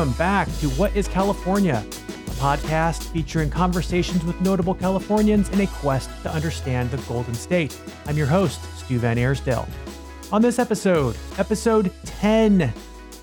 welcome back to What is California, a podcast featuring conversations with notable Californians in a quest to understand the Golden State. I'm your host, Stu Van Arsdale. On this episode, episode 10,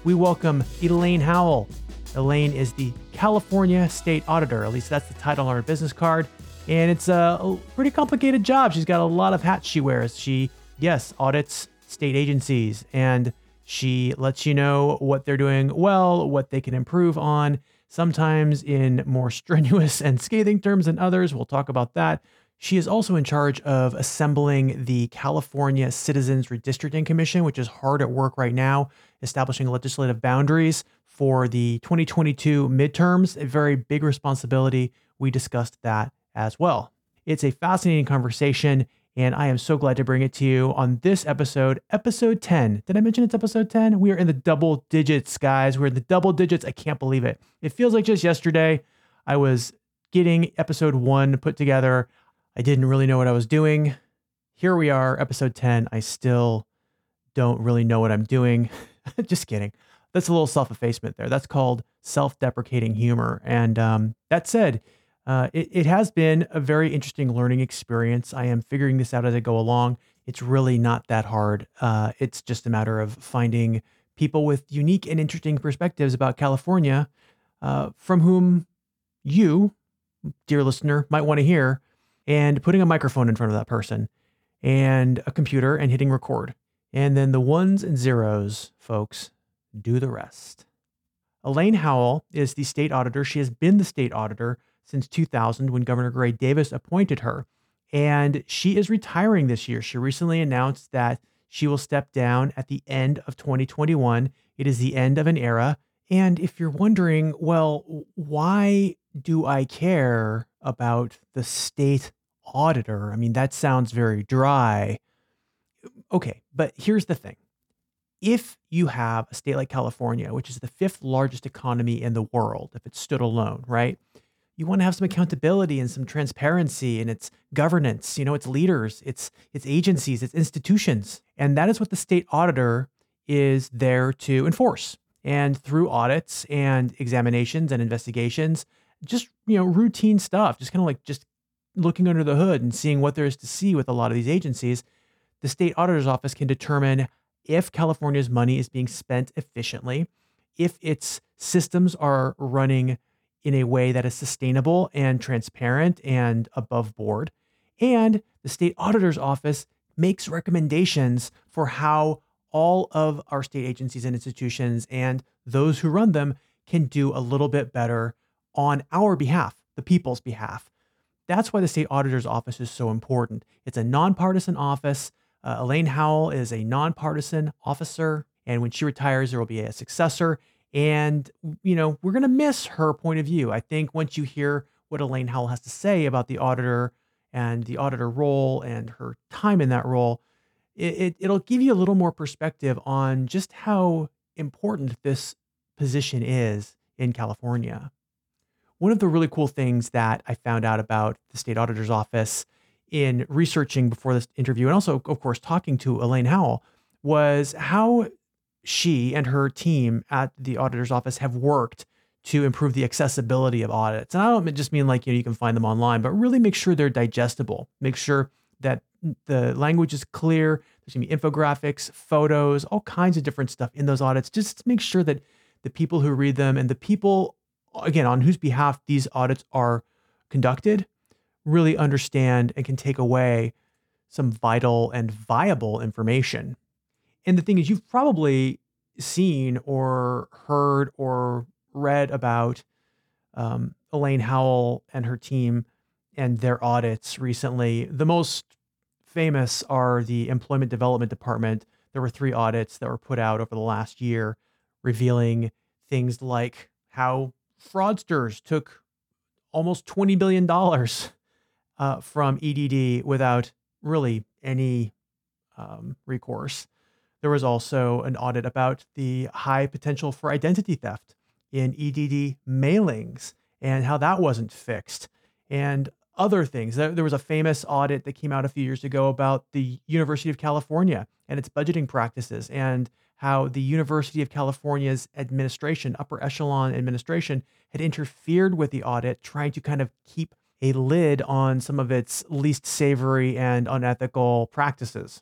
we welcome Elaine Howle. Elaine is the California State Auditor, at least that's the title on her business card. And it's a pretty complicated job. She's got a lot of hats she wears. She, yes, audits state agencies and she lets you know what they're doing well, what they can improve on, sometimes in more strenuous and scathing terms than others. We'll talk about that. She is also in charge of assembling the California Citizens Redistricting Commission, which is hard at work right now, establishing legislative boundaries for the 2022 midterms, a very big responsibility. We discussed that as well. It's a fascinating conversation and I am so glad to bring it to you on this episode, episode 10. Did I mention it's episode 10? We are in the double digits, guys. We're in the double digits. I can't believe it. It feels like just yesterday I was getting episode one put together. I didn't really know what I was doing. Here we are, episode 10. I still don't really know what I'm doing. just kidding. That's a little self effacement there. That's called self deprecating humor. And um, that said, uh, it, it has been a very interesting learning experience. I am figuring this out as I go along. It's really not that hard. Uh, it's just a matter of finding people with unique and interesting perspectives about California uh, from whom you, dear listener, might want to hear, and putting a microphone in front of that person and a computer and hitting record. And then the ones and zeros, folks, do the rest. Elaine Howle is the state auditor. She has been the state auditor since 2000 when Governor Gray Davis appointed her. And she is retiring this year. She recently announced that she will step down at the end of 2021. It is the end of an era. And if you're wondering, well, why do I care about the state auditor? I mean, that sounds very dry. Okay, but here's the thing. If you have a state like California, which is the fifth largest economy in the world, if it stood alone, right? You want to have some accountability and some transparency in its governance, you know, its leaders, its its agencies, its institutions. And that is what the state auditor is there to enforce. And through audits and examinations and investigations, just, you know, routine stuff, just kind of like just looking under the hood and seeing what there is to see with a lot of these agencies, the state auditor's office can determine if California's money is being spent efficiently, if its systems are running in a way that is sustainable and transparent and above board. And the state auditor's office makes recommendations for how all of our state agencies and institutions and those who run them can do a little bit better on our behalf, the people's behalf. That's why the state auditor's office is so important. It's a nonpartisan office. Uh, Elaine Howle is a nonpartisan officer, and when she retires, there will be a successor. And, you know, we're going to miss her point of view. I think once you hear what Elaine Howle has to say about the auditor and the auditor role and her time in that role, it, it, will give you a little more perspective on just how important this position is in California. One of the really cool things that I found out about the state auditor's office in researching before this interview, and also, of course, talking to Elaine Howle, was how she and her team at the auditor's office have worked to improve the accessibility of audits. And I don't just mean like you know you can find them online, but really make sure they're digestible. Make sure that the language is clear. There's gonna be infographics, photos, all kinds of different stuff in those audits. Just make sure that the people who read them and the people again on whose behalf these audits are conducted really understand and can take away some vital and viable information and the thing is, you've probably seen or heard or read about um, Elaine Howle and her team and their audits recently. The most famous are the Employment Development Department. There were three audits that were put out over the last year revealing things like how fraudsters took almost $20 billion uh, from EDD without really any um, recourse. There was also an audit about the high potential for identity theft in EDD mailings and how that wasn't fixed, and other things. There was a famous audit that came out a few years ago about the University of California and its budgeting practices and how the University of California's administration, upper echelon administration, had interfered with the audit, trying to kind of keep a lid on some of its least savory and unethical practices.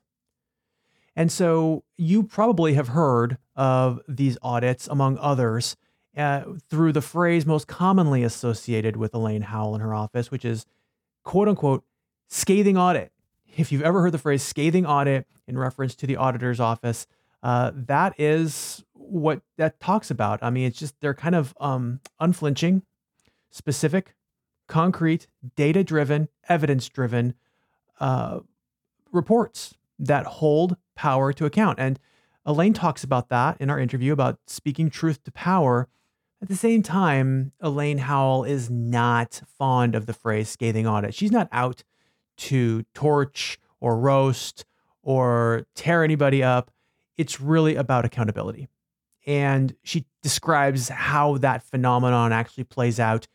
And so you probably have heard of these audits, among others, uh, through the phrase most commonly associated with Elaine Howle in her office, which is quote unquote scathing audit. If you've ever heard the phrase scathing audit in reference to the auditor's office, uh, that is what that talks about. I mean, it's just they're kind of um, unflinching, specific, concrete, data driven, evidence driven uh, reports that hold power to account. And Elaine talks about that in our interview about speaking truth to power. At the same time, Elaine Howle is not fond of the phrase scathing audit. She's not out to torch or roast or tear anybody up. It's really about accountability. And she describes how that phenomenon actually plays out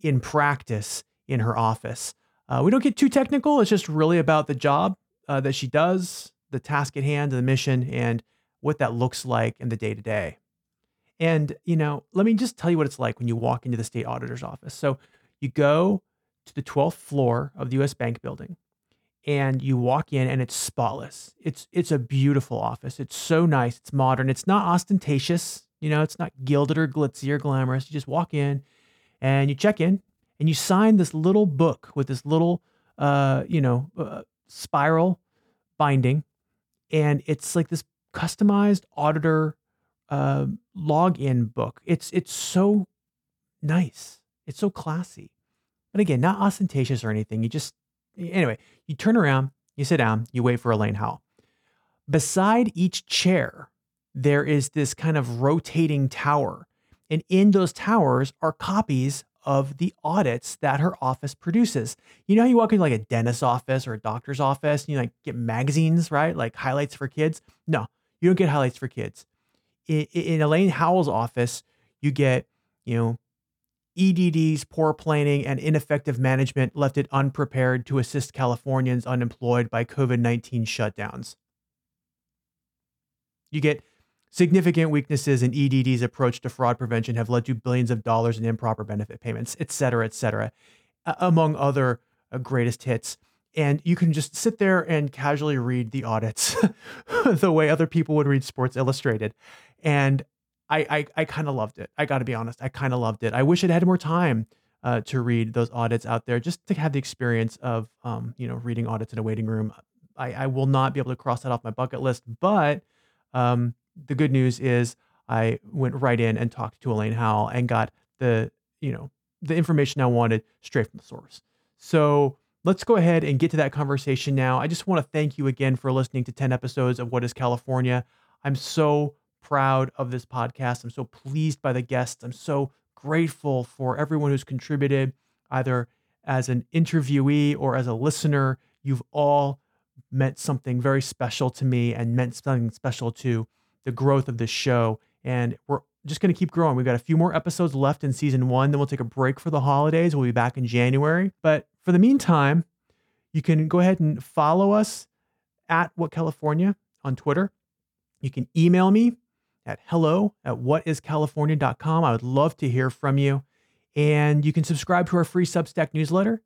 in practice in her office. Uh, we don't get too technical. It's just really about the job uh, that she does, the task at hand, the mission, and what that looks like in the day to day. And, you know, let me just tell you what it's like when you walk into the state auditor's office. So you go to the 12th floor of the US Bank building and you walk in and it's spotless. It's it's a beautiful office. It's so nice. It's modern. It's not ostentatious. You know, it's not gilded or glitzy or glamorous. You just walk in and you check in and you sign this little book with this little uh, you know, uh, spiral binding and it's like this customized auditor uh, login book. It's it's so nice. It's so classy. But again, not ostentatious or anything. You just anyway, you turn around, you sit down, you wait for Elaine Howle. Beside each chair, there is this kind of rotating tower. And in those towers are copies of the audits that her office produces. You know you walk into like a dentist's office or a doctor's office and you like get magazines, right? Like highlights for kids. No, you don't get highlights for kids. In, in Elaine Howle's office, you get, you know, EDD's poor planning and ineffective management left it unprepared to assist Californians unemployed by COVID 19 shutdowns. You get significant weaknesses in EDD's approach to fraud prevention have led to billions of dollars in improper benefit payments, et cetera, et cetera, among other uh, greatest hits. And you can just sit there and casually read the audits the way other people would read Sports Illustrated. And I I, I kind of loved it. I got to be honest. I kind of loved it. I wish I'd had more time uh, to read those audits out there, just to have the experience of um, you know reading audits in a waiting room. I, I will not be able to cross that off my bucket list, but um, the good news is I went right in and talked to Elaine Howle and got the you know the information I wanted straight from the source. So let's go ahead and get to that conversation now. I just want to thank you again for listening to 10 episodes of What is California. I'm so proud of this podcast. I'm so pleased by the guests. I'm so grateful for everyone who's contributed, either as an interviewee or as a listener. You've all meant something very special to me and meant something special to the growth of this show. And we're just going to keep growing. We've got a few more episodes left in season one. Then we'll take a break for the holidays. We'll be back in January. But for the meantime, you can go ahead and follow us at What California on Twitter. You can email me at hello at whatiscalifornia.com. I would love to hear from you. And you can subscribe to our free Substack newsletter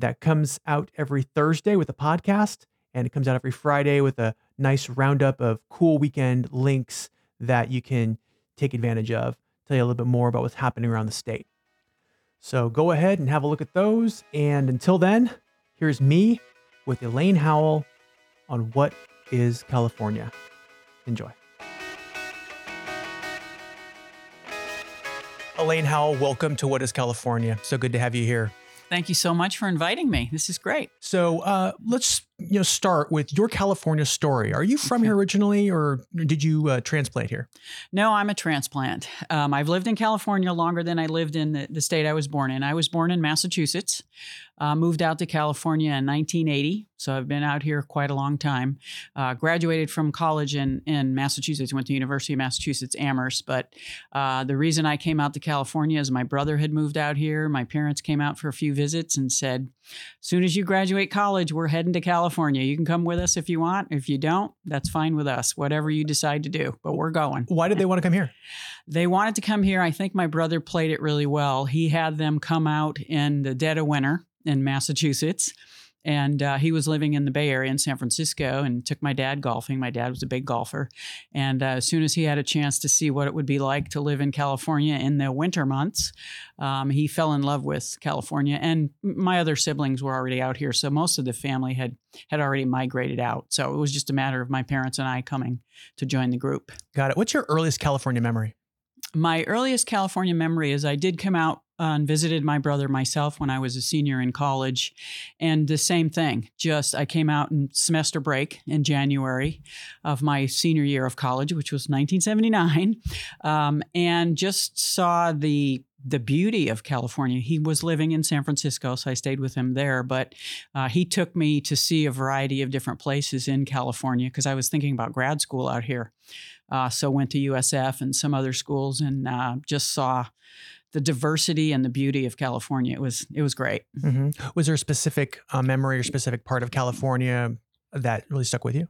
that comes out every Thursday with a podcast, and it comes out every Friday with a nice roundup of cool weekend links that you can take advantage of. Tell you a little bit more about what's happening around the state. So go ahead and have a look at those. And until then, here's me with Elaine Howle on What is California. Enjoy. Elaine Howle, welcome to What is California. So good to have you here. Thank you so much for inviting me. This is great. So uh, let's you know start with your California story. Are you from here originally, or did you uh, transplant here? No, I'm a transplant. Um, I've lived in California longer than I lived in the, the, state I was born in. I was born in Massachusetts, uh, moved out to California in 1980. So I've been out here quite a long time. Uh, graduated from college in, in Massachusetts, went to University of Massachusetts Amherst. But uh, the reason I came out to California is my brother had moved out here. My parents came out for a few visits and said, soon as you graduate college, we're heading to California. You can come with us if you want. If you don't, that's fine with us. Whatever you decide to do, but we're going. Why did they want to come here? They wanted to come here. I think my brother played it really well. He had them come out in the dead of winter in Massachusetts and uh, he was living in the Bay Area in San Francisco and took my dad golfing. My dad was a big golfer. And uh, as soon as he had a chance to see what it would be like to live in California in the winter months, um, he fell in love with California. And my other siblings were already out here. So most of the family had, had already migrated out. So it was just a matter of my parents and I coming to join the group. Got it. What's your earliest California memory? My earliest California memory is I did come out and visited my brother myself when I was a senior in college. And the same thing, just I came out in semester break in January of my senior year of college, which was 1979, um, and just saw the the beauty of California. He was living in San Francisco, so I stayed with him there. But uh, he took me to see a variety of different places in California because I was thinking about grad school out here. Uh, so went to USF and some other schools and uh, just saw the diversity and the beauty of California. It was it was great. Mm-hmm. Was there a specific uh, memory or specific part of California that really stuck with you?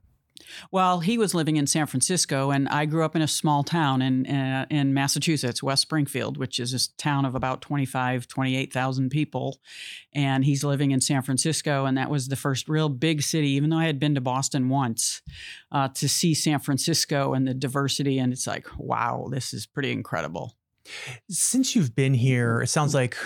Well, he was living in San Francisco, and I grew up in a small town in uh, in Massachusetts, West Springfield, which is a town of about 25, 28,000 people. And he's living in San Francisco, and that was the first real big city, even though I had been to Boston once, uh, to see San Francisco and the diversity. And it's like, wow, this is pretty incredible. Since you've been here, it sounds like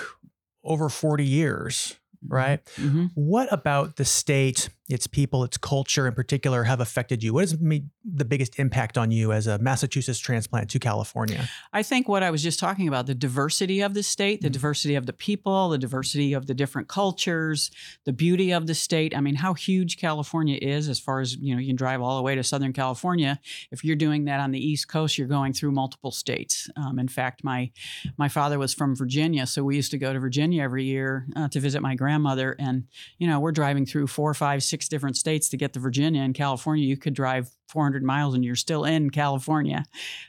over 40 years, mm-hmm. right? Mm-hmm. What about the state its people, its culture in particular have affected you? What has made the biggest impact on you as a Massachusetts transplant to California? I think what I was just talking about the diversity of the state, the mm-hmm. diversity of the people, the diversity of the different cultures, the beauty of the state. I mean, how huge California is as far as, you know, you can drive all the way to Southern California. If you're doing that on the East Coast, you're going through multiple states. Um, in fact, my my father was from Virginia, so we used to go to Virginia every year uh, to visit my grandmother. And, you know, we're driving through four or four, five, six six different states to get to Virginia and California. You could drive 400 miles and you're still in California.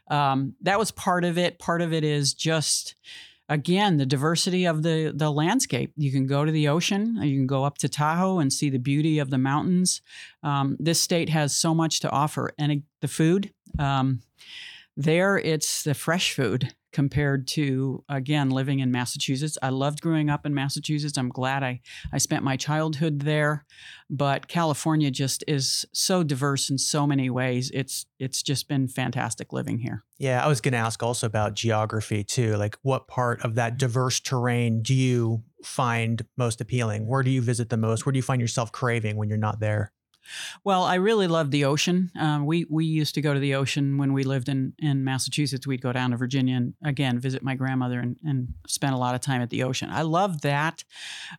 Um, that was part of it. Part of it is just again the diversity of the the landscape you can go to the ocean you can go up to tahoe and see the beauty of the mountains um, this state has so much to offer and the food um, there it's the fresh food compared to again living in Massachusetts. I loved growing up in Massachusetts. I'm glad I I spent my childhood there, but California just is so diverse in so many ways. It's it's just been fantastic living here. Yeah, I was going to ask also about geography too. Like what part of that diverse terrain do you find most appealing? Where do you visit the most? Where do you find yourself craving when you're not there? Well, I really love the ocean. Um, we we used to go to the ocean when we lived in in Massachusetts. We'd go down to Virginia and again visit my grandmother and, and spend a lot of time at the ocean. I love that,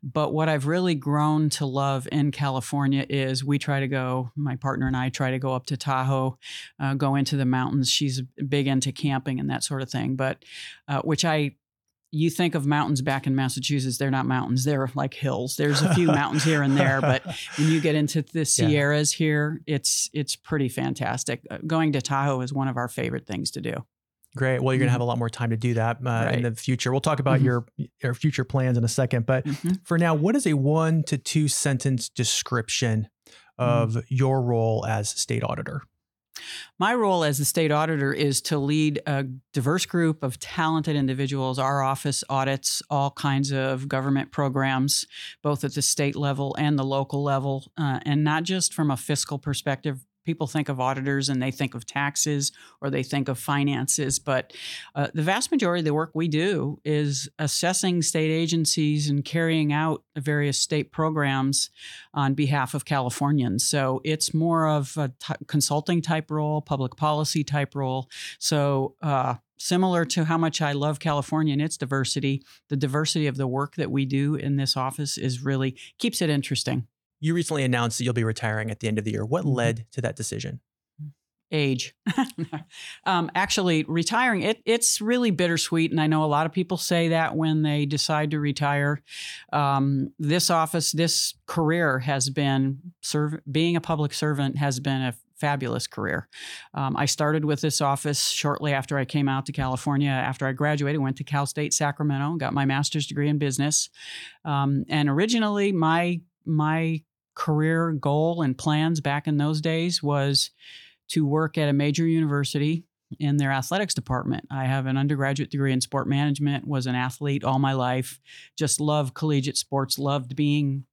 but what I've really grown to love in California is we try to go. My partner and I try to go up to Tahoe, uh, go into the mountains. She's big into camping and that sort of thing, but uh, which I you think of mountains back in Massachusetts, they're not mountains, they're like hills. There's a few mountains here and there, but when you get into the Sierras yeah. here, it's it's pretty fantastic. Uh, going to Tahoe is one of our favorite things to do. Great. Well, you're going to have a lot more time to do that uh, right. in the future. We'll talk about mm-hmm. your your future plans in a second, but mm-hmm. for now, what is a one to two sentence description of mm-hmm. your role as state auditor? My role as the state auditor is to lead a diverse group of talented individuals. Our office audits all kinds of government programs, both at the state level and the local level, uh, and not just from a fiscal perspective, people think of auditors and they think of taxes or they think of finances, but uh, the vast majority of the work we do is assessing state agencies and carrying out various state programs on behalf of Californians. So it's more of a t- consulting type role, public policy type role. So, uh, similar to how much I love California and its diversity, the diversity of the work that we do in this office is really keeps it interesting. You recently announced that you'll be retiring at the end of the year. What mm-hmm. led to that decision? Age. um, actually, retiring, it, it's really bittersweet. And I know a lot of people say that when they decide to retire. Um, this office, this career has been, serve, being a public servant has been a fabulous career. Um, I started with this office shortly after I came out to California. After I graduated, went to Cal State Sacramento, got my master's degree in business. Um, and originally, my my career goal and plans back in those days was to work at a major university in their athletics department. I have an undergraduate degree in sport management, was an athlete all my life, just loved collegiate sports, loved being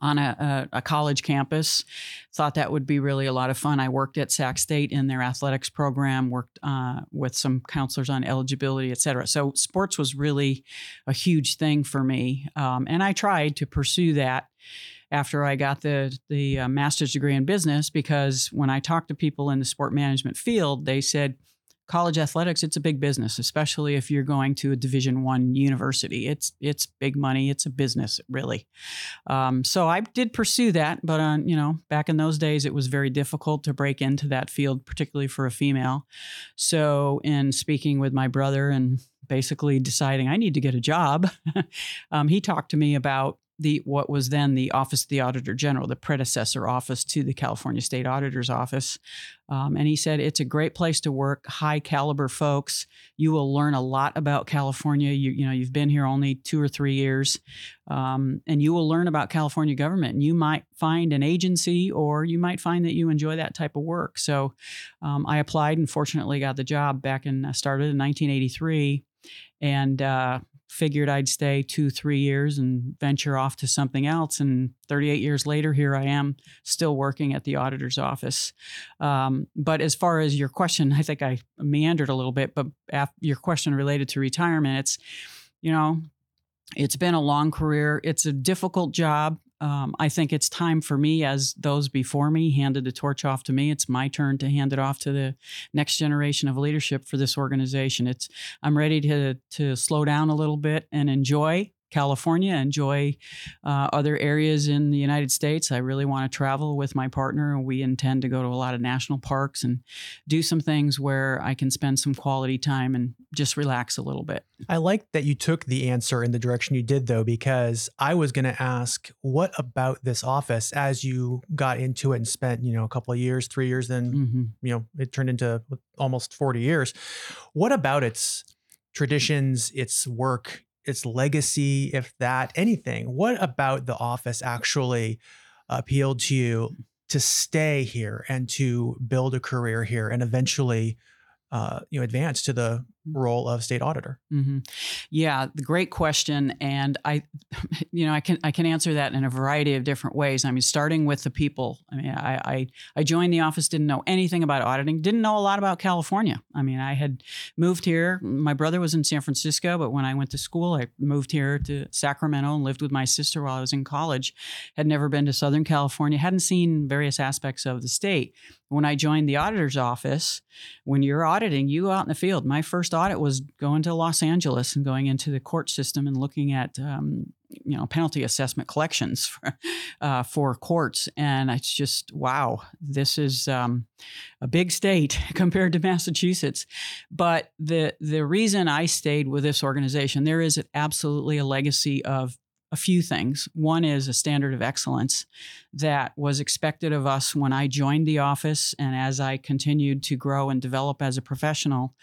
on a, a, a, college campus. Thought that would be really a lot of fun. I worked at Sac State in their athletics program, worked uh, with some counselors on eligibility, et cetera. So sports was really a huge thing for me. Um, and I tried to pursue that after I got the the uh, master's degree in business because when I talked to people in the sport management field, they said college athletics it's a big business especially if you're going to a division one university. It's it's big money it's a business really. Um, so i did pursue that but on uh, you know back in those days it was very difficult to break into that field particularly for a female. So in speaking with my brother and basically deciding i need to get a job um, he talked to me about the what was then the Office of the Auditor General, the predecessor office to the California State Auditor's Office. Um, and he said it's a great place to work, high caliber folks. You will learn a lot about California. You you know you've been here only two or three years, um, and you will learn about California government. And you might find an agency, or you might find that you enjoy that type of work. So um, I applied and fortunately got the job back in uh, started in 1983 and uh, figured I'd stay two, three years and venture off to something else. And 38 years later, here I am still working at the auditor's office. Um, but as far as your question, I think I meandered a little bit, but your question related to retirement, it's, you know, it's been a long career. It's a difficult job um, I think it's time for me, as those before me handed the torch off to me. It's my turn to hand it off to the next generation of leadership for this organization. It's I'm ready to to slow down a little bit and enjoy California, enjoy uh, other areas in the United States. I really want to travel with my partner. We intend to go to a lot of national parks and do some things where I can spend some quality time and just relax a little bit. I like that you took the answer in the direction you did, though, because I was going to ask, what about this office as you got into it and spent, you know, a couple of years, three years, then, mm-hmm. you know, it turned into almost 40 years. What about its traditions, its work, its legacy, if that, anything. What about The Office actually appealed to you to stay here and to build a career here and eventually, uh, you know, advance to the role of state auditor? Mm-hmm. Yeah, the great question, and I, you know, I can I can answer that in a variety of different ways. I mean, starting with the people. I mean, I I, I joined the office, didn't know anything about auditing, didn't know a lot about California. I mean, I had moved here. My brother was in San Francisco, but when I went to school, I moved here to Sacramento and lived with my sister while I was in college. Had never been to Southern California, hadn't seen various aspects of the state. When I joined the auditor's office, when you're auditing, you go out in the field. My first audit was going to Los Angeles and going into the court system and looking at um, you know penalty assessment collections for, uh, for courts, and it's just wow, this is um, a big state compared to Massachusetts. But the the reason I stayed with this organization, there is absolutely a legacy of a few things. One is a standard of excellence that was expected of us when I joined the office, and as I continued to grow and develop as a professional,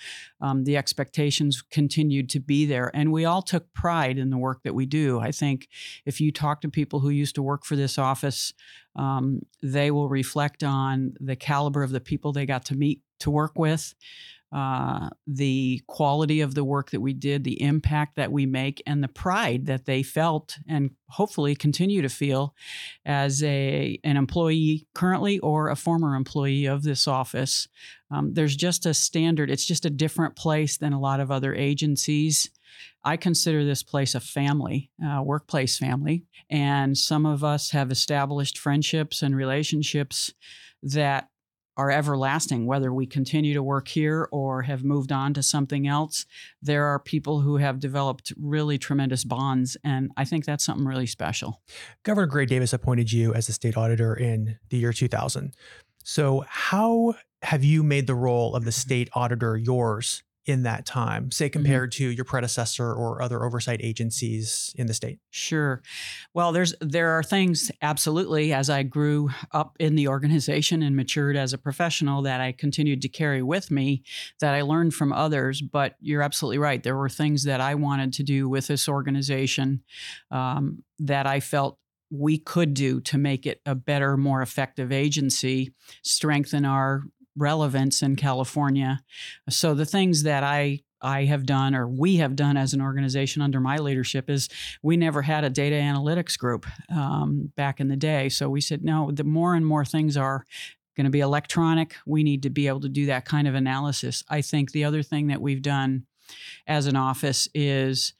um, the expectations continued to be there. And we all took pride in the work that we do. I think if you talk to people who used to work for this office, um, they will reflect on the caliber of the people they got to meet to work with, uh, the quality of the work that we did, the impact that we make, and the pride that they felt and hopefully continue to feel as a an employee currently or a former employee of this office. Um, there's just a standard. It's just a different place than a lot of other agencies. I consider this place a family, a workplace family, and some of us have established friendships and relationships that are everlasting, whether we continue to work here or have moved on to something else. There are people who have developed really tremendous bonds, and I think that's something really special. Governor Gray Davis appointed you as a state auditor in the year 2000. So, how have you made the role of the mm-hmm. state auditor yours in that time, say mm-hmm. compared mm-hmm. to your predecessor or other oversight agencies in the state? Sure. Well, there's there are things absolutely as I grew up in the organization and matured as a professional that I continued to carry with me that I learned from others. But you're absolutely right. There were things that I wanted to do with this organization um, that I felt we could do to make it a better, more effective agency, strengthen our relevance in California. So the things that I I have done or we have done as an organization under my leadership is we never had a data analytics group um, back in the day. So we said, no, the more and more things are going to be electronic, we need to be able to do that kind of analysis. I think the other thing that we've done as an office is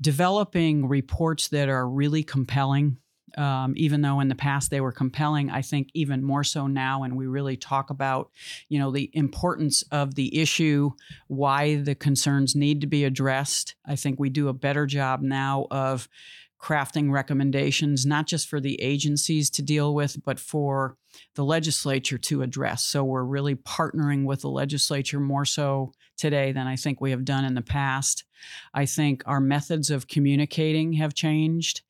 developing reports that are really compelling um, even though in the past they were compelling i think even more so now and we really talk about you know the importance of the issue why the concerns need to be addressed i think we do a better job now of crafting recommendations not just for the agencies to deal with but for the legislature to address. So we're really partnering with the legislature more so today than i think we have done in the past. I think our methods of communicating have changed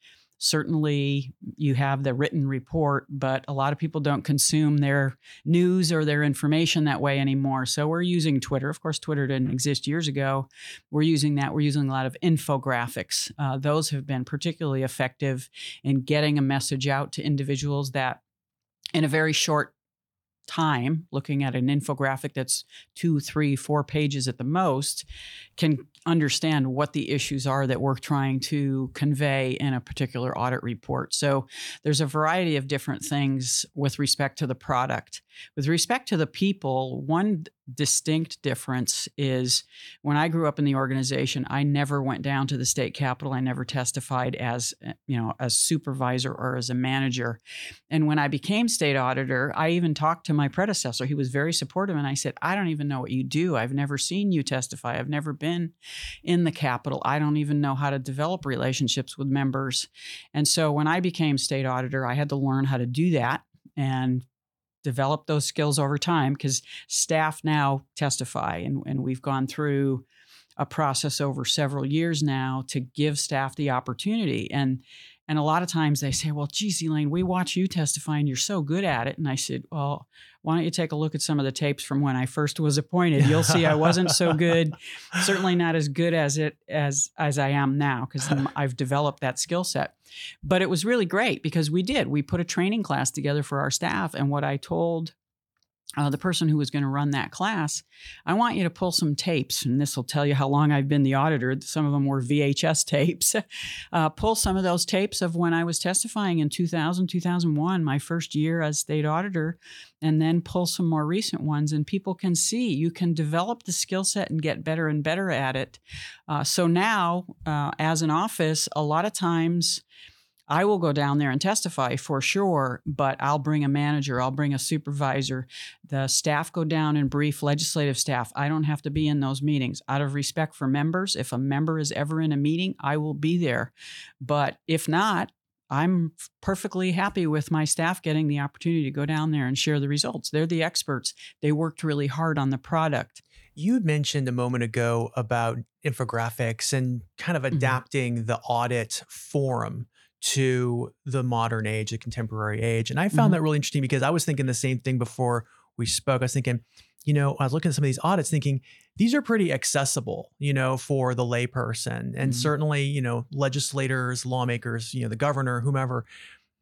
certainly you have the written report, but a lot of people don't consume their news or their information that way anymore. So we're using Twitter. Of course, Twitter didn't exist years ago. We're using that. We're using a lot of infographics. Uh, those have been particularly effective in getting a message out to individuals that in a very short time looking at an infographic that's two three four pages at the most can understand what the issues are that we're trying to convey in a particular audit report. So there's a variety of different things with respect to the product. With respect to the people, one distinct difference is when I grew up in the organization, I never went down to the state capitol. I never testified as, eh, you know, a supervisor or as a manager. And when I became state auditor, I even talked to my predecessor. He was very supportive and I said, "I don't even know what you do. I've never seen you testify. I've never been in the capitol. I don't even know how to develop relationships with members." And so when I became state auditor, I had to learn how to do that and develop those skills over time because staff now testify and, and we've gone through a process over several years now to give staff the opportunity. And and a lot of times they say, well, geez, Elaine, we watch you testify and you're so good at it. And I said, well, why don't you take a look at some of the tapes from when I first was appointed? You'll see I wasn't so good, certainly not as good as it as as I am now because I've developed that skill set. But it was really great because we did. We put a training class together for our staff. And what I told uh, the person who was going to run that class, I want you to pull some tapes, and this will tell you how long I've been the auditor. Some of them were VHS tapes. Uh, pull some of those tapes of when I was testifying in 2000, 2001, my first year as state auditor, and then pull some more recent ones, and people can see you can develop the skill set and get better and better at it. Uh, so now, uh, as an office, a lot of times, I will go down there and testify for sure, but I'll bring a manager, I'll bring a supervisor. The staff go down and brief legislative staff. I don't have to be in those meetings. Out of respect for members, if a member is ever in a meeting, I will be there. But if not, I'm perfectly happy with my staff getting the opportunity to go down there and share the results. They're the experts. They worked really hard on the product. You mentioned a moment ago about infographics and kind of mm-hmm. adapting mm-hmm. the audit forum to the modern age, the contemporary age. And I found mm-hmm. that really interesting because I was thinking the same thing before we spoke. I was thinking, you know, I was looking at some of these audits thinking these are pretty accessible, you know, for the layperson. And mm-hmm. certainly, you know, legislators, lawmakers, you know, the governor, whomever,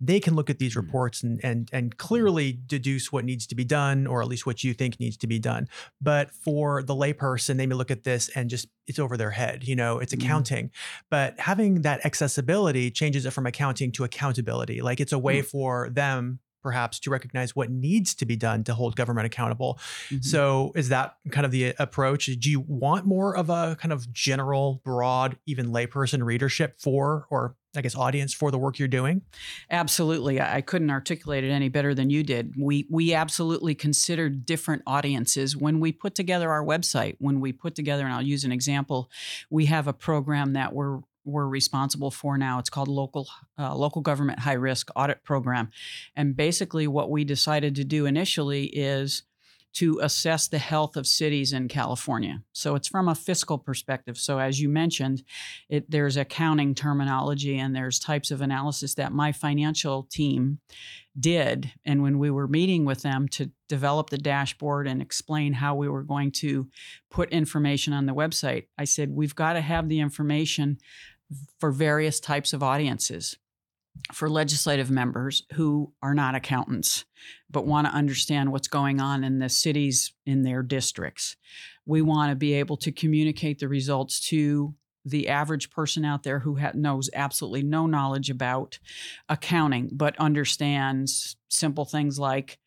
they can look at these mm-hmm. reports and and and clearly deduce what needs to be done or at least what you think needs to be done but for the layperson they may look at this and just it's over their head you know it's mm-hmm. accounting mm-hmm. but having that accessibility changes it from accounting to accountability like it's a way mm-hmm. for them perhaps to recognize what needs to be done to hold government accountable. Mm-hmm. So, is that kind of the approach? Do you want more of a kind of general, broad, even layperson readership for, or I guess, audience for the work you're doing? Absolutely. I couldn't articulate it any better than you did. We we absolutely considered different audiences when we put together our website. When we put together, and I'll use an example, we have a program that we're we're responsible for now. It's called local uh, local government high risk audit program, and basically what we decided to do initially is to assess the health of cities in California. So it's from a fiscal perspective. So as you mentioned, it, there's accounting terminology and there's types of analysis that my financial team did. And when we were meeting with them to develop the dashboard and explain how we were going to put information on the website, I said, we've got to have the information for various types of audiences for legislative members who are not accountants but want to understand what's going on in the cities in their districts. We want to be able to communicate the results to the average person out there who ha- knows absolutely no knowledge about accounting but understands simple things like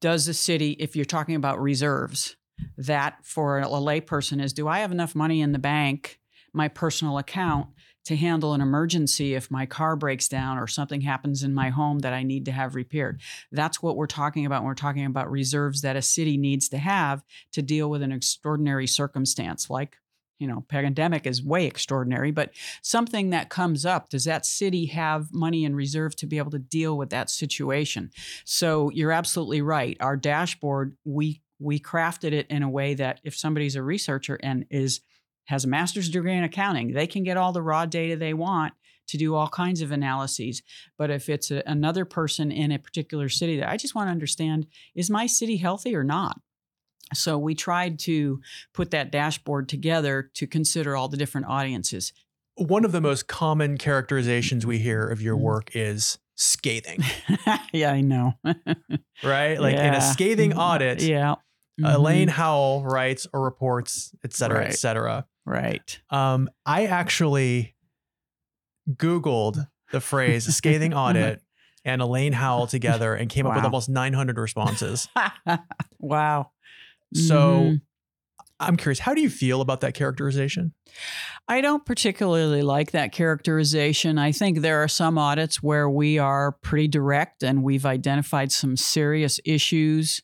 does the city if you're talking about reserves that for a layperson is do I have enough money in the bank, my personal account, to handle an emergency if my car breaks down or something happens in my home that I need to have repaired. That's what we're talking about when we're talking about reserves that a city needs to have to deal with an extraordinary circumstance like you know, pandemic is way extraordinary, but something that comes up, does that city have money in reserve to be able to deal with that situation? So you're absolutely right. Our dashboard, we we crafted it in a way that if somebody's a researcher and is has a master's degree in accounting, they can get all the raw data they want to do all kinds of analyses. But if it's a, another person in a particular city that I just want to understand, is my city healthy or not? So we tried to put that dashboard together to consider all the different audiences. One of the most common characterizations we hear of your mm-hmm. work is scathing. yeah, I know. right? Like yeah. in a scathing mm-hmm. audit, yeah. Mm-hmm. Elaine Howle writes or reports, et cetera, right. et cetera. Right. Um, I actually Googled the phrase scathing audit and Elaine Howle together and came wow. up with almost 900 responses. wow. So mm-hmm. I'm curious, how do you feel about that characterization? I don't particularly like that characterization. I think there are some audits where we are pretty direct and we've identified some serious issues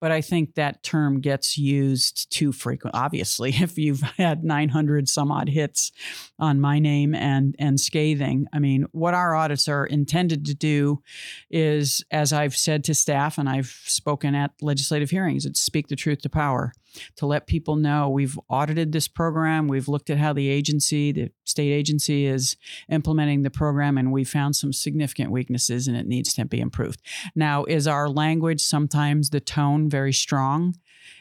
but I think that term gets used too frequent. Obviously, if you've had 900 some odd hits on my name and and scathing, I mean, what our audits are intended to do is, as I've said to staff and I've spoken at legislative hearings, it's speak the truth to power to let people know we've audited this program, we've looked at how the agency, the state agency, is implementing the program, and we found some significant weaknesses and it needs to be improved. Now, is our language sometimes the tone very strong?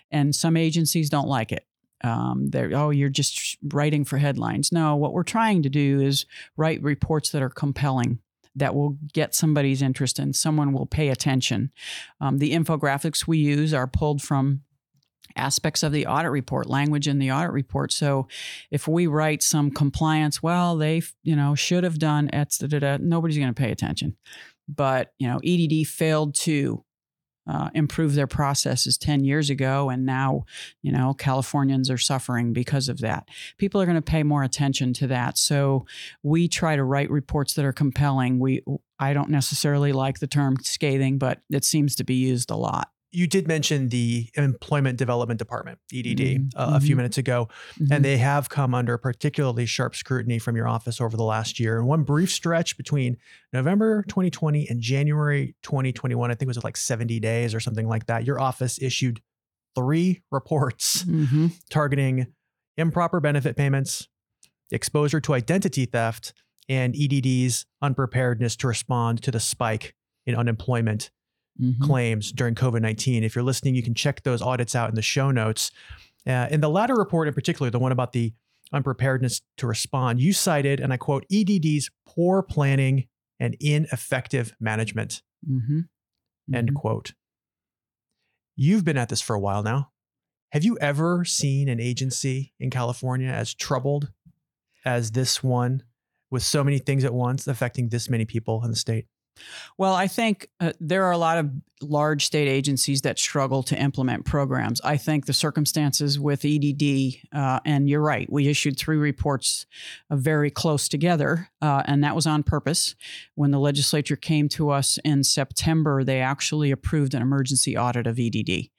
And some agencies don't like it. Um, they're, oh, you're just writing for headlines. No, what we're trying to do is write reports that are compelling that will get somebody's interest and someone will pay attention. Um, the infographics we use are pulled from aspects of the audit report, language in the audit report. So if we write some compliance, well, they, you know, should have done et nobody's going to pay attention. But, you know, EDD failed to uh, improve their processes 10 years ago and now you know californians are suffering because of that people are going to pay more attention to that so we try to write reports that are compelling we i don't necessarily like the term scathing but it seems to be used a lot you did mention the Employment Development Department, EDD, mm-hmm. uh, a few mm-hmm. minutes ago, mm-hmm. and they have come under particularly sharp scrutiny from your office over the last year. In one brief stretch between November 2020 and January 2021, I think it was like 70 days or something like that, your office issued three reports mm-hmm. targeting improper benefit payments, exposure to identity theft, and EDD's unpreparedness to respond to the spike in unemployment mm-hmm. claims during COVID 19. If you're listening, you can check those audits out in the show notes. Uh, in the latter report, in particular, the one about the unpreparedness to respond, you cited, and I quote, EDD's poor planning and ineffective management. Mm-hmm. End mm-hmm. quote. You've been at this for a while now. Have you ever seen an agency in California as troubled as this one with so many things at once affecting this many people in the state? Well, I think uh, there are a lot of large state agencies that struggle to implement programs. I think the circumstances with EDD, uh, and you're right, we issued three reports uh, very close together, uh, and that was on purpose. When the legislature came to us in September, they actually approved an emergency audit of EDD.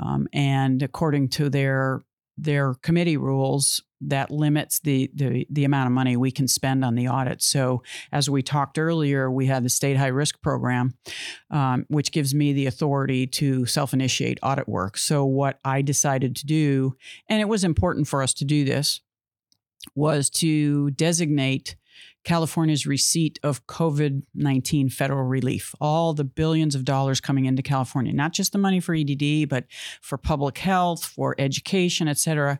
Um, and according to their their committee rules that limits the, the the amount of money we can spend on the audit. So, as we talked earlier, we have the state high risk program, um, which gives me the authority to self initiate audit work. So, what I decided to do, and it was important for us to do this, was to designate California's receipt of COVID 19 federal relief, all the billions of dollars coming into California, not just the money for EDD, but for public health, for education, et cetera.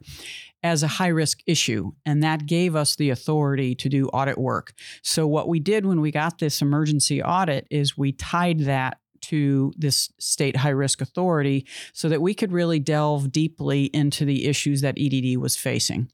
as a high risk issue. And that gave us the authority to do audit work. So, what we did when we got this emergency audit is we tied that to this state high risk authority so that we could really delve deeply into the issues that EDD was facing.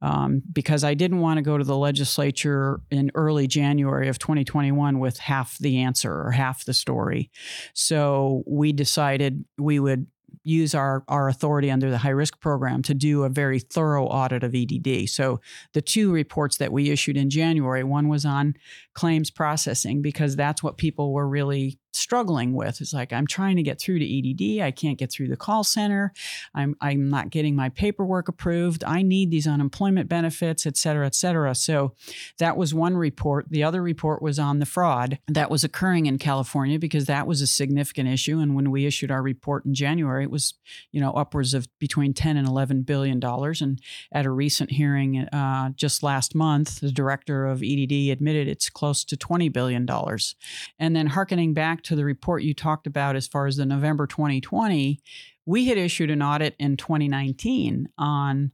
Um, because I didn't want to go to the legislature in early January of 2021 with half the answer or half the story. So we decided we would use our, our authority under the high risk program to do a very thorough audit of EDD. So the two reports that we issued in January, one was on claims processing because that's what people were really struggling with. It's like I'm trying to get through to EDD, I can't get through the call center. I'm I'm not getting my paperwork approved. I need these unemployment benefits, et cetera, et cetera. So that was one report. The other report was on the fraud that was occurring in California because that was a significant issue. And when we issued our report in January, it was you know upwards of between 10 and 11 billion dollars. And at a recent hearing uh, just last month, the director of EDD admitted it's close to 20 billion dollars. And then harkening back to the report you talked about as far as the November 2020, we had issued an audit in 2019 on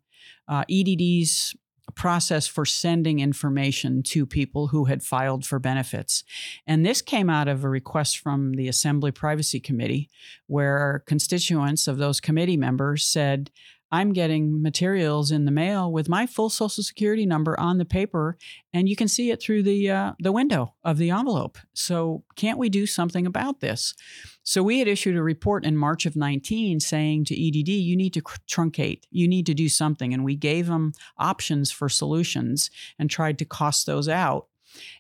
uh, EDD's process for sending information to people who had filed for benefits. And this came out of a request from the Assembly Privacy Committee, where constituents of those committee members said, I'm getting materials in the mail with my full social security number on the paper, and you can see it through the uh, the window of the envelope. So, can't we do something about this? So, we had issued a report in March of 19 saying to EDD, you need to truncate, you need to do something, and we gave them options for solutions and tried to cost those out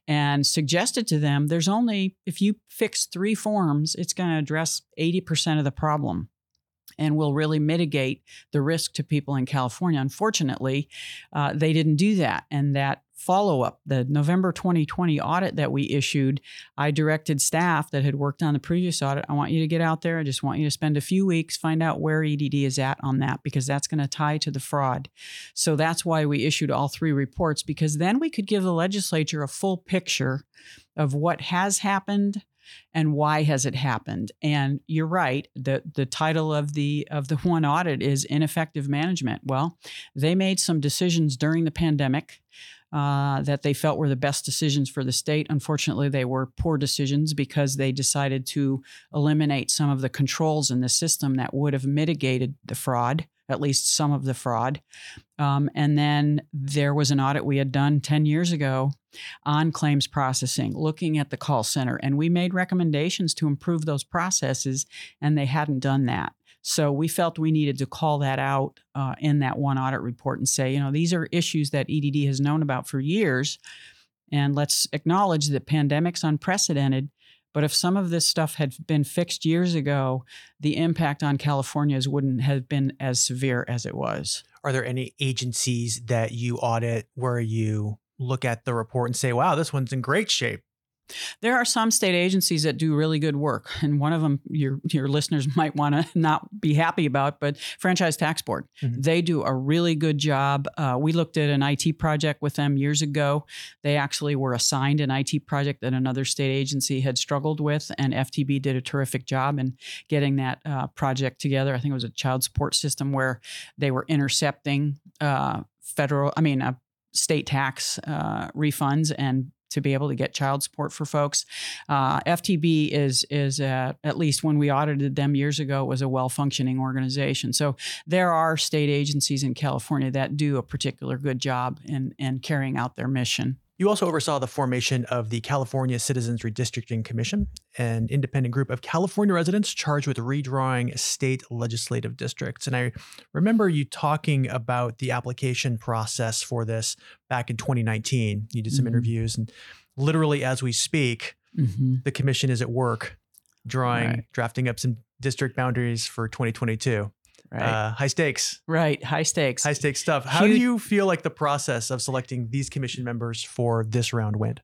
and suggested to them there's only if you fix three forms it's going to address 80% of the problem and will really mitigate the risk to people in California. Unfortunately, uh, they didn't do that. And that follow up, the November 2020 audit that we issued, I directed staff that had worked on the previous audit I want you to get out there. I just want you to spend a few weeks, find out where EDD is at on that, because that's going to tie to the fraud. So that's why we issued all three reports, because then we could give the legislature a full picture of what has happened and why has it happened? And you're right the the title of the of the one audit is ineffective management. Well they made some decisions during the pandemic uh, that they felt were the best decisions for the state. Unfortunately, they were poor decisions because they decided to eliminate some of the controls in the system that would have mitigated the fraud at least some of the fraud. Um, and then there was an audit we had done 10 years ago on claims processing, looking at the call center. And we made recommendations to improve those processes, and they hadn't done that. So we felt we needed to call that out uh, in that one audit report and say, you know, these are issues that EDD has known about for years. And let's acknowledge that pandemic's unprecedented, but if some of this stuff had been fixed years ago, the impact on California's wouldn't have been as severe as it was. Are there any agencies that you audit where you look at the report and say, wow, this one's in great shape? There are some state agencies that do really good work, and one of them your your listeners might want to not be happy about, but Franchise Tax Board. Mm-hmm. They do a really good job. Uh, we looked at an IT project with them years ago. They actually were assigned an IT project that another state agency had struggled with, and FTB did a terrific job in getting that uh, project together. I think it was a child support system where they were intercepting uh, federal, I mean, uh, state tax uh, refunds and to be able to get child support for folks. Uh, FTB is is uh, at least when we audited them years ago was a well functioning organization. So there are state agencies in California that do a particular good job in in carrying out their mission. You also oversaw the formation of the California Citizens Redistricting Commission, an independent group of California residents charged with redrawing state legislative districts. And I remember you talking about the application process for this back in 2019. You did some mm-hmm. interviews, and literally as we speak, mm-hmm. the commission is at work drawing, right. drafting up some district boundaries for 2022. Right. Uh, high stakes. Right. High stakes. High stakes stuff. How Huge. do you feel like the process of selecting these commission members for this round went?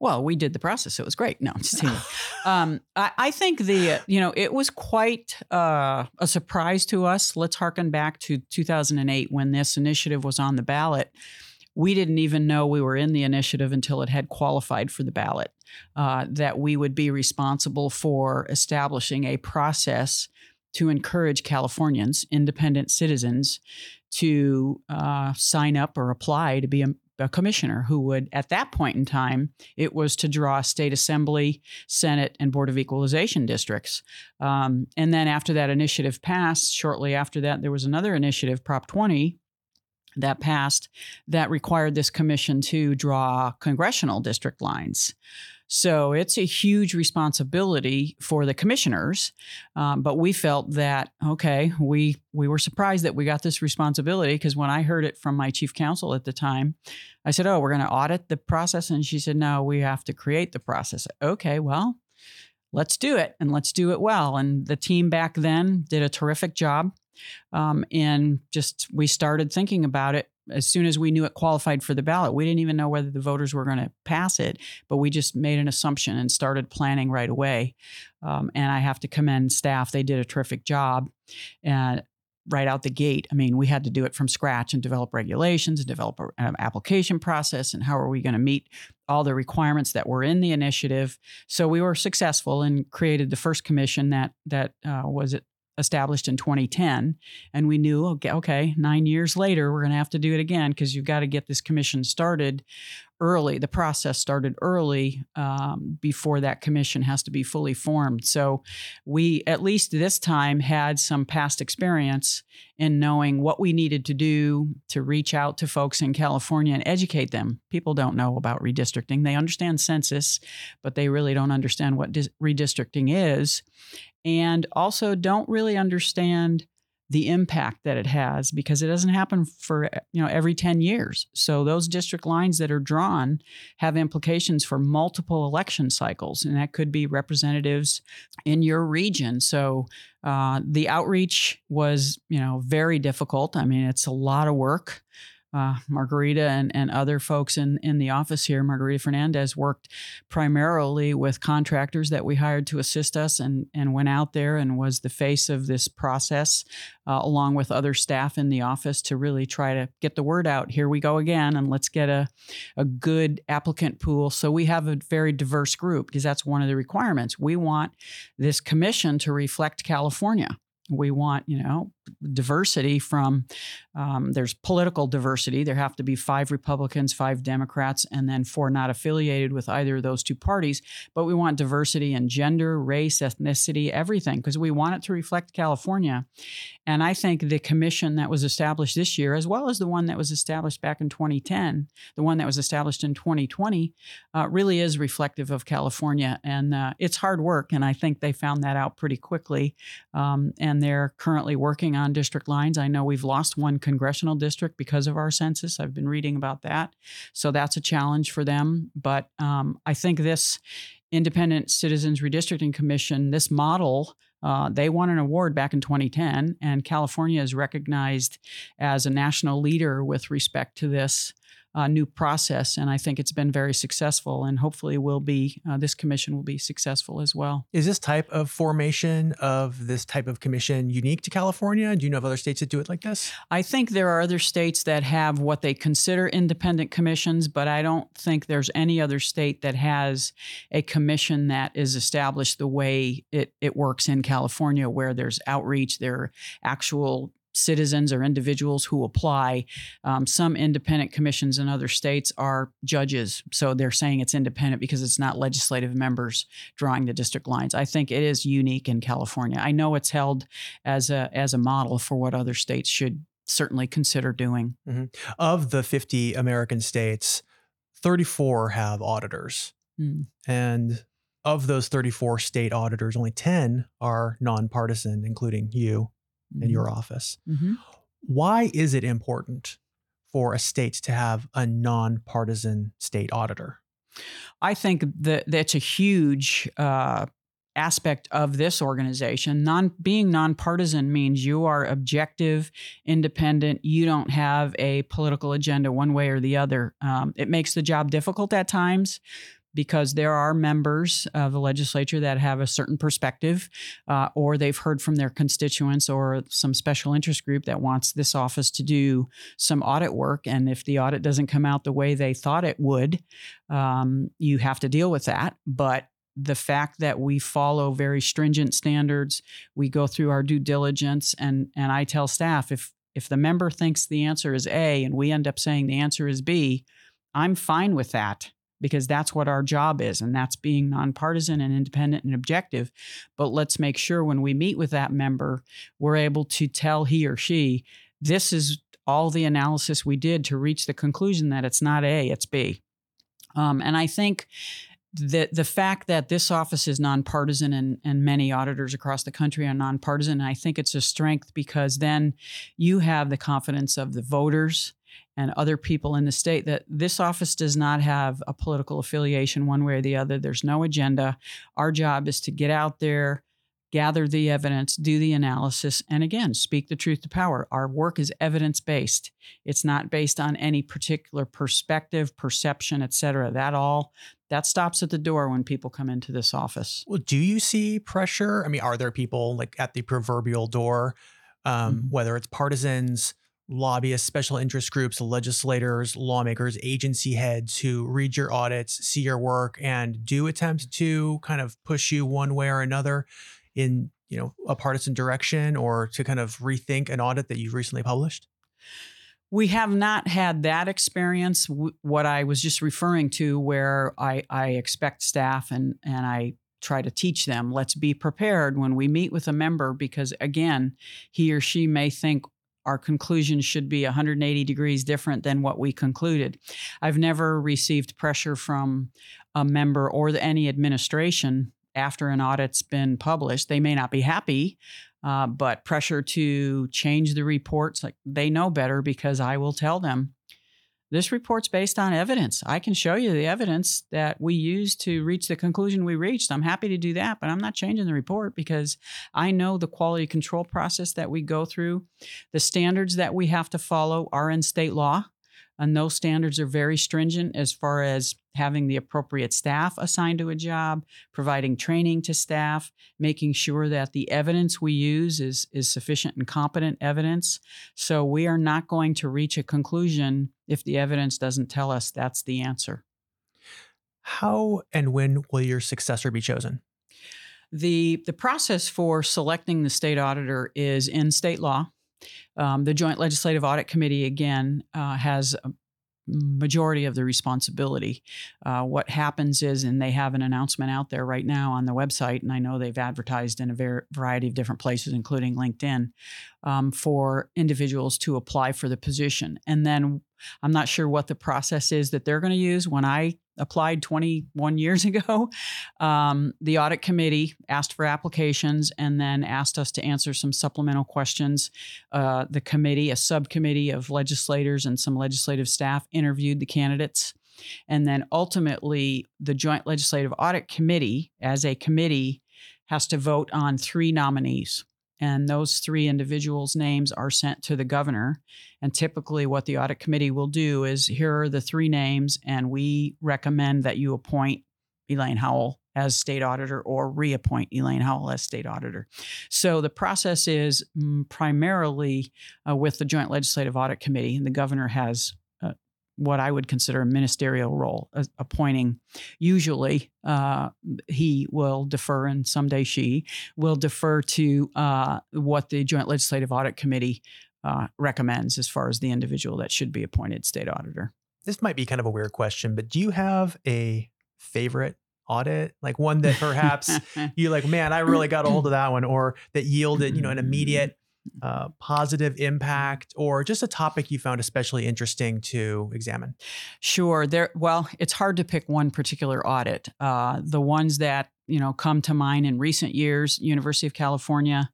Well, we did the process. So it was great. No, just um, I, I, think the you know it was quite uh, a surprise to us. Let's harken back to 2008 when this initiative was on the ballot. We didn't even know we were in the initiative until it had qualified for the ballot. Uh, that we would be responsible for establishing a process to encourage Californians, independent citizens, to uh, sign up or apply to be a, a commissioner who would, at that point in time, it was to draw state assembly, Senate, and Board of Equalization districts. Um, and then after that initiative passed, shortly after that, there was another initiative, Prop 20, that passed that required this commission to draw congressional district lines. So it's a huge responsibility for the commissioners, um, but we felt that okay, we we were surprised that we got this responsibility because when I heard it from my chief counsel at the time, I said, "Oh, we're going to audit the process," and she said, "No, we have to create the process." Okay, well, let's do it and let's do it well. And the team back then did a terrific job. Um, and just we started thinking about it as soon as we knew it qualified for the ballot. We didn't even know whether the voters were going to pass it, but we just made an assumption and started planning right away. Um, and I have to commend staff; they did a terrific job. And right out the gate. I mean, we had to do it from scratch and develop regulations and develop an application process and how are we going to meet all the requirements that were in the initiative. So we were successful and created the first commission that that uh, was established in 2010 and we knew okay, okay 9 years later we're going to have to do it again because you've got to get this commission started early the process started early um, before that commission has to be fully formed. So we at least this time had some past experience in knowing what we needed to do to reach out to folks in california and educate them. People don't know about redistricting. They understand census but they really don't understand what dis- redistricting is and also don't really understand the impact that it has because it doesn't happen for you know every 10 years. So those district lines that are drawn have implications for multiple election cycles and that could be representatives in your region. So uh, the outreach was you know very difficult. I mean it's a lot of work uh, Margarita and, and other folks in, in the office here, Margarita Fernandez, worked primarily with contractors that we hired to assist us and, and went out there and was the face of this process, uh, along with other staff in the office to really try to get the word out. Here we go again, and let's get a, a good applicant pool. So we have a very diverse group because that's one of the requirements. We want this commission to reflect California we want you know diversity from um, there's political diversity. There have to be five republicans five democrats and then four not affiliated with either of those two parties. But we want diversity in gender race ethnicity everything because we want it to reflect california. And i think the commission that was established this year as well as the one that was established back in 2010 the one that was established in 2020 uh, really is reflective of california. And uh, it's hard work and i think they found that out pretty quickly um, and they're currently working on district lines. I know we've lost one congressional district because of our census. I've been reading about that. So that's a challenge for them. But um, I think this Independent Citizens Redistricting Commission, this model, uh, they won an award back in 2010, and California is recognized as a national leader with respect to this uh, new process, and I think it's been very successful. And hopefully, will be uh, this commission will be successful as well. Is this type of formation of this type of commission unique to California? Do you know of other states that do it like this? I think there are other states that have what they consider independent commissions, but I don't think there's any other state that has a commission that is established the way it, it works in California, where there's outreach, there are actual citizens or individuals who apply. Um, some independent commissions in other states are judges. So they're saying it's independent because it's not legislative members drawing the district lines. I think it is unique in California. I know it's held as a, as a model for what other states should certainly consider doing. Mm-hmm. Of the 50 American states, 34 have auditors. Mm. And of those 34 state auditors, only 10 are nonpartisan, including you mm-hmm. in your mm-hmm. office. Mm-hmm. Why is it important for a state to have a nonpartisan state auditor? I think that that's a huge uh, aspect of this organization. Non being nonpartisan means you are objective, independent. You don't have a political agenda one way or the other. Um, it makes the job difficult at times because there are members of the legislature that have a certain perspective, uh, or they've heard from their constituents or some special interest group that wants this office to do some audit work. And if the audit doesn't come out the way they thought it would, um, you have to deal with that. But the fact that we follow very stringent standards, we go through our due diligence, and and I tell staff if If the member thinks the answer is A and we end up saying the answer is B, I'm fine with that because that's what our job is, and that's being nonpartisan and independent and objective. But let's make sure when we meet with that member, we're able to tell he or she, this is all the analysis we did to reach the conclusion that it's not A, it's B. Um, and I think the the fact that this office is nonpartisan and, and many auditors across the country are nonpartisan, I think it's a strength because then you have the confidence of the voters and other people in the state that this office does not have a political affiliation one way or the other. There's no agenda. Our job is to get out there, gather the evidence, do the analysis, and again, speak the truth to power. Our work is evidence based. It's not based on any particular perspective, perception, et cetera. That all that stops at the door when people come into this office. Well, do you see pressure? I mean, are there people like at the proverbial door, um, mm-hmm. whether it's partisans, lobbyists, special interest groups, legislators, lawmakers, agency heads who read your audits, see your work, and do attempt to kind of push you one way or another in you know a partisan direction or to kind of rethink an audit that you've recently published? We have not had that experience. What I was just referring to, where I, I expect staff and and I try to teach them let's be prepared when we meet with a member because again he or she may think our conclusion should be 180 degrees different than what we concluded. I've never received pressure from a member or any administration after an audit's been published. They may not be happy, uh, but pressure to change the reports, like they know better because I will tell them this report's based on evidence. I can show you the evidence that we used to reach the conclusion we reached. I'm happy to do that, but I'm not changing the report because I know the quality control process that we go through. The standards that we have to follow are in state law. And those standards are very stringent as far as having the appropriate staff assigned to a job, providing training to staff, making sure that the evidence we use is, is sufficient and competent evidence. So we are not going to reach a conclusion if the evidence doesn't tell us that's the answer. How and when will your successor be chosen? The, the process for selecting the state auditor is in state law. Um, the Joint Legislative Audit Committee, again, uh, has a majority of the responsibility. Uh, what happens is, and they have an announcement out there right now on the website, and I know they've advertised in a ver- variety of different places, including LinkedIn, um, for individuals to apply for the position. And then I'm not sure what the process is that they're going to use. When I applied 21 years ago, um, the audit committee asked for applications and then asked us to answer some supplemental questions. Uh, the committee, a subcommittee of legislators and some legislative staff, interviewed the candidates. And then ultimately, the Joint Legislative Audit Committee, as a committee, has to vote on three nominees and those three individuals' names are sent to the governor. And typically, what the audit committee will do is here are the three names, and we recommend that you appoint Elaine Howle as state auditor or reappoint Elaine Howle as state auditor. So the process is mm, primarily uh, with the Joint Legislative Audit Committee, and the governor has what I would consider a ministerial role, appointing. Usually, uh, he will defer, and someday she will defer to uh, what the Joint Legislative Audit Committee uh, recommends as far as the individual that should be appointed state auditor. This might be kind of a weird question, but do you have a favorite audit like one that perhaps you like man i really got a hold of that one or that yielded you know an immediate uh, positive impact or just a topic you found especially interesting to examine? Sure. There. Well, it's hard to pick one particular audit. Uh, the ones that you know come to mind in recent years: University of California,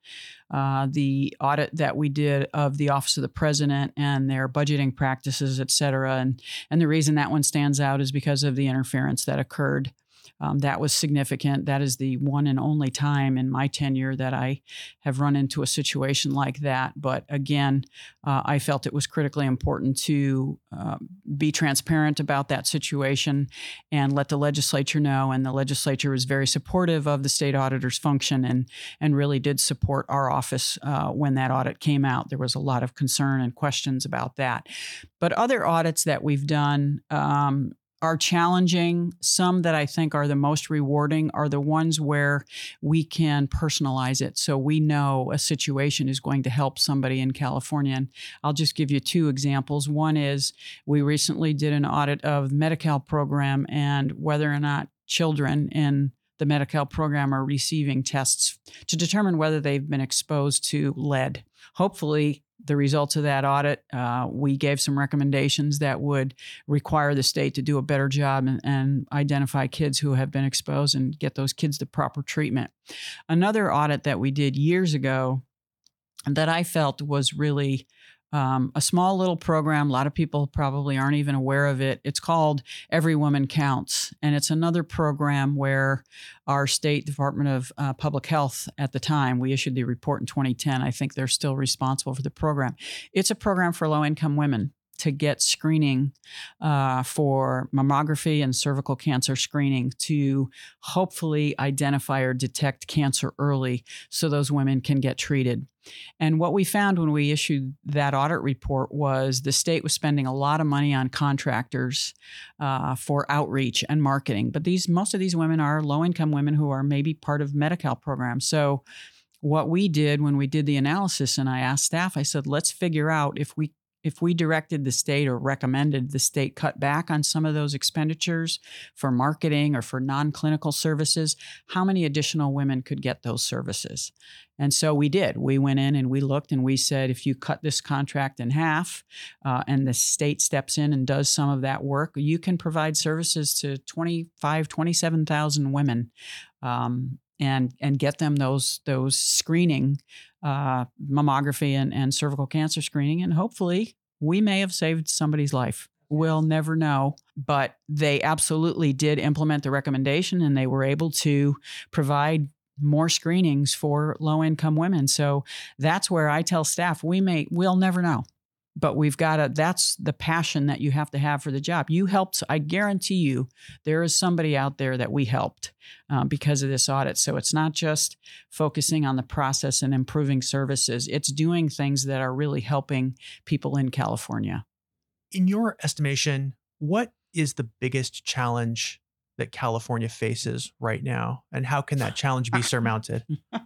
uh, the audit that we did of the Office of the President and their budgeting practices, et cetera. And and the reason that one stands out is because of the interference that occurred um, that was significant. That is the one and only time in my tenure that I have run into a situation like that. But again, uh, I felt it was critically important to uh, be transparent about that situation and let the legislature know. And the legislature was very supportive of the state auditor's function and and really did support our office uh, when that audit came out. There was a lot of concern and questions about that. But other audits that we've done. Um, are challenging. Some that I think are the most rewarding are the ones where we can personalize it. So we know a situation is going to help somebody in California. And I'll just give you two examples. One is we recently did an audit of the Medi-Cal program and whether or not children in the Medi-Cal program are receiving tests to determine whether they've been exposed to lead. Hopefully, the results of that audit, uh, we gave some recommendations that would require the state to do a better job and, and, identify kids who have been exposed and get those kids the proper treatment. Another audit that we did years ago that I felt was really um, a small little program. A lot of people probably aren't even aware of it. It's called Every Woman Counts. And it's another program where our state Department of uh, Public Health at the time, we issued the report in 2010. I think they're still responsible for the program. It's a program for low income women to get screening uh, for mammography and cervical cancer screening to hopefully identify or detect cancer early so those women can get treated. And what we found when we issued that audit report was the state was spending a lot of money on contractors uh, for outreach and marketing. But these most of these women are low income women who are maybe part of Medi-Cal programs. So what we did when we did the analysis and I asked staff, I said, let's figure out if we if we directed the state or recommended the state cut back on some of those expenditures for marketing or for non clinical services, how many additional women could get those services? And so we did. We went in and we looked and we said, if you cut this contract in half uh, and the state steps in and does some of that work, you can provide services to 25, 27,000 women. Um, and and get them those those screening uh, mammography and, and cervical cancer screening and hopefully we may have saved somebody's life. We'll never know but they absolutely did implement the recommendation and they were able to provide more screenings for low income women. So that's where i tell staff we may we'll never know but we've got to that's the passion that you have to have for the job. You helped i guarantee you there is somebody out there that we helped um, because of this audit. So it's not just focusing on the process and improving services. It's doing things that are really helping people in california. In your estimation what is the biggest challenge that california faces right now? And how can that challenge be surmounted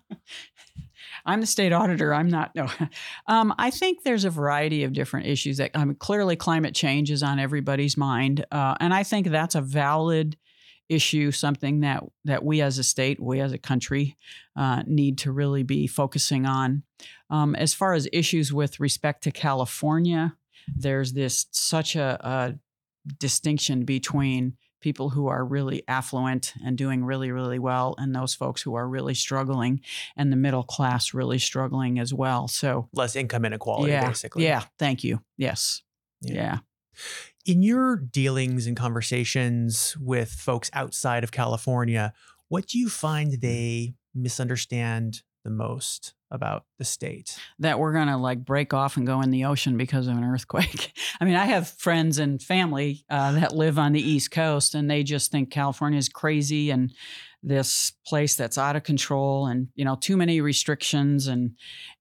I'm the state auditor. I'm not. No, um, I think there's a variety of different issues that I mean, clearly climate change is on everybody's mind, uh, and I think that's a valid issue, something that that we as a state, we as a country, uh, need to really be focusing on. Um, as far as issues with respect to California, there's this such a, a distinction between people who are really affluent and doing really, really well, and those folks who are really struggling, and the middle class really struggling as well. So less income inequality, yeah, basically. Yeah. Thank you. Yes. Yeah. yeah. In your dealings and conversations with folks outside of California, what do you find mm. they misunderstand the most about the state. That we're going to like break off and go in the ocean because of an earthquake. I mean i have friends and family uh, that live on the east coast and they just think california is crazy and this place that's out of control and you know too many restrictions. And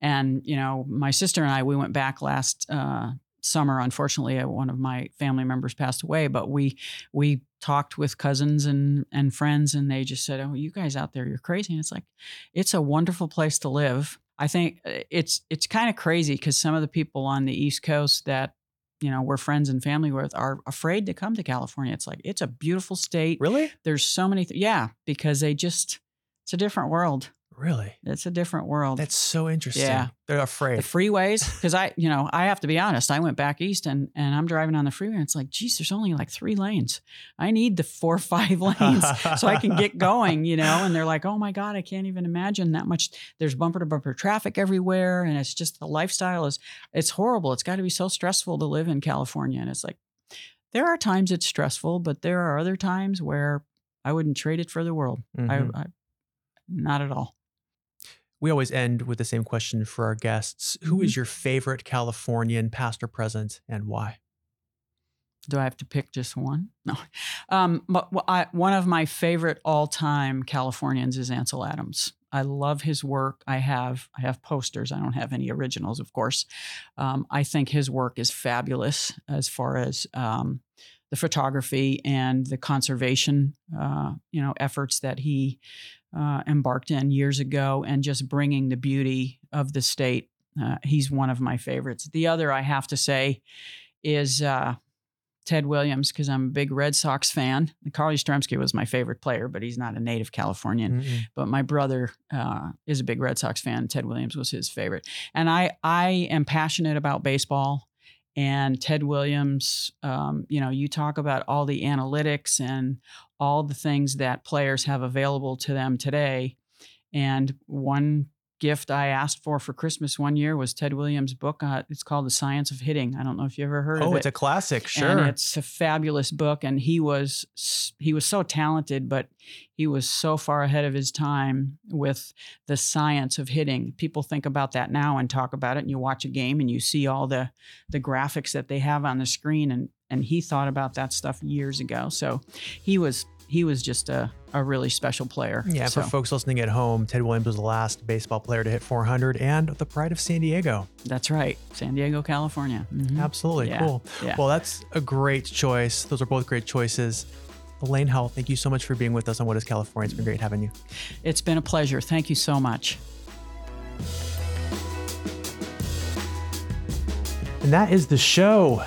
and you know my sister and i we went back last uh, summer unfortunately uh, one of my family members passed away but we we talked with cousins and and friends and they just said oh you guys out there you're crazy. And it's like it's a wonderful place to live. I think uh, it's it's kind of crazy because some of the people on the east coast that you know we're friends and family with are afraid to come to california. It's like it's a beautiful state. Really? There's so many th- yeah because they just it's a different world Really? It's a different world. That's so interesting. Yeah. They're afraid. The freeways, because I, you know, I have to be honest. I went back east and and I'm driving on the freeway and it's like, geez, there's only like three lanes. I need the four or five lanes so I can get going, you know. And they're like, oh my God, I can't even imagine that much. There's bumper to bumper traffic everywhere. And it's just the lifestyle is it's horrible. It's got to be so stressful to live in California. And it's like, there are times it's stressful, but there are other times where I wouldn't trade it for the world. Mm-hmm. I, I not at all. We always end with the same question for our guests. Who mm-hmm. your favorite Californian, past or present, and why? Do I have to pick just one? No. Um, but I, one of my favorite all-time Californians is Ansel Adams. I love his work. I have I have posters. I don't have any originals, of course. Um, I think his work is fabulous as far as um, the photography and the conservation, uh, you know, efforts that he uh, embarked in years ago, and just bringing the beauty of the state. Uh, he's one of my favorites. The other, I have to say, is uh, Ted Williams because I'm a big Red Sox fan. Carl Yastrzemski was my favorite player, but he's not a native Californian. Mm-hmm. But my brother uh, is a big Red Sox fan. Ted Williams was his favorite, and I I am passionate about baseball. And Ted Williams, um, you know, you talk about all the analytics and all the things that players have available to them today. And one gift I asked for for Christmas one year was Ted Williams' book. Uh, it's called The Science of Hitting. I don't know if you ever heard oh, of it. Oh, it's a classic, sure. And it's a fabulous book. And he was he was so talented, but he was so far ahead of his time with the science of hitting. People think about that now and talk about it. And you watch a game and you see all the the graphics that they have on the screen. And and he thought about that stuff years ago. So he was he was just a, a really special player. Yeah, so. for folks listening at home, Ted Williams was the last baseball player to hit 400 and the pride of San Diego. That's right. San Diego, California. Mm-hmm. Absolutely. Yeah. Cool. Yeah. Well, that's a great choice. Those are both great choices. Elaine Howle, thank you so much for being with us on What is California. It's been great having you. It's been a pleasure. Thank you so much. And that is the show.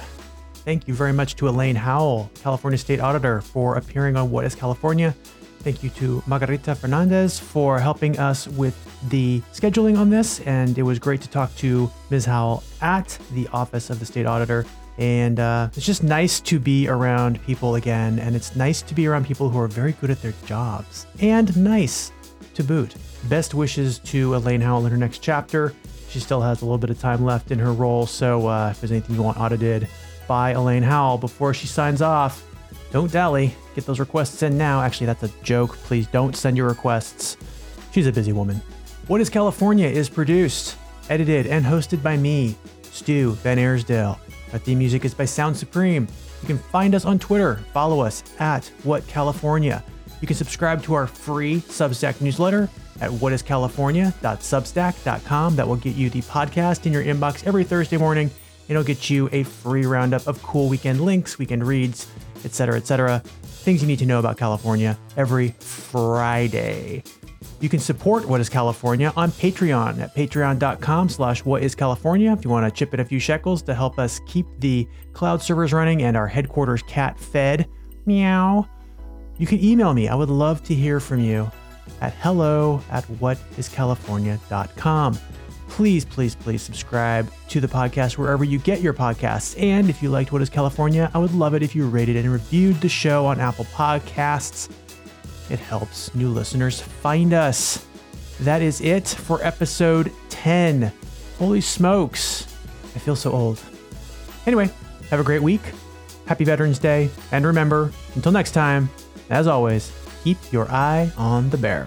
Thank you very much to Elaine Howle, California State Auditor, for appearing on What is California. Thank you to Margarita Fernandez for helping us with the scheduling on this. And it was great to talk to Ms. Howle at the Office of the State Auditor. And uh, it's just nice to be around people again. And it's nice to be around people who are very good at their jobs and nice to boot. Best wishes to Elaine Howle in her next chapter. She still has a little bit of time left in her role. So uh, if there's anything you want audited, by Elaine Howle before she signs off. Don't dally. Get those requests in now. Actually, that's a joke. Please don't send your requests. She's a busy woman. What is California is produced, edited, and hosted by me, Stu Van Arsdale. Our theme music is by Sound Supreme. You can find us on Twitter. Follow us at What California. You can subscribe to our free Substack newsletter at whatiscalifornia.substack.com. That will get you the podcast in your inbox every Thursday morning It'll get you a free roundup of cool weekend links, weekend reads, etc., etc. Things you need to know about California every Friday. You can support What is California on Patreon at patreon.com slash what is California if you want to chip in a few shekels to help us keep the cloud servers running and our headquarters cat fed. Meow. You can email me. I would love to hear from you at hello at whatiscalifornia.com please, please, please subscribe to the podcast wherever you get your podcasts. And if you liked What is California, I would love it if you rated and reviewed the show on Apple Podcasts. It helps new listeners find us. That is it for episode 10. Holy smokes. I feel so old. Anyway, have a great week. Happy Veterans Day. And remember, until next time, as always, keep your eye on the bear.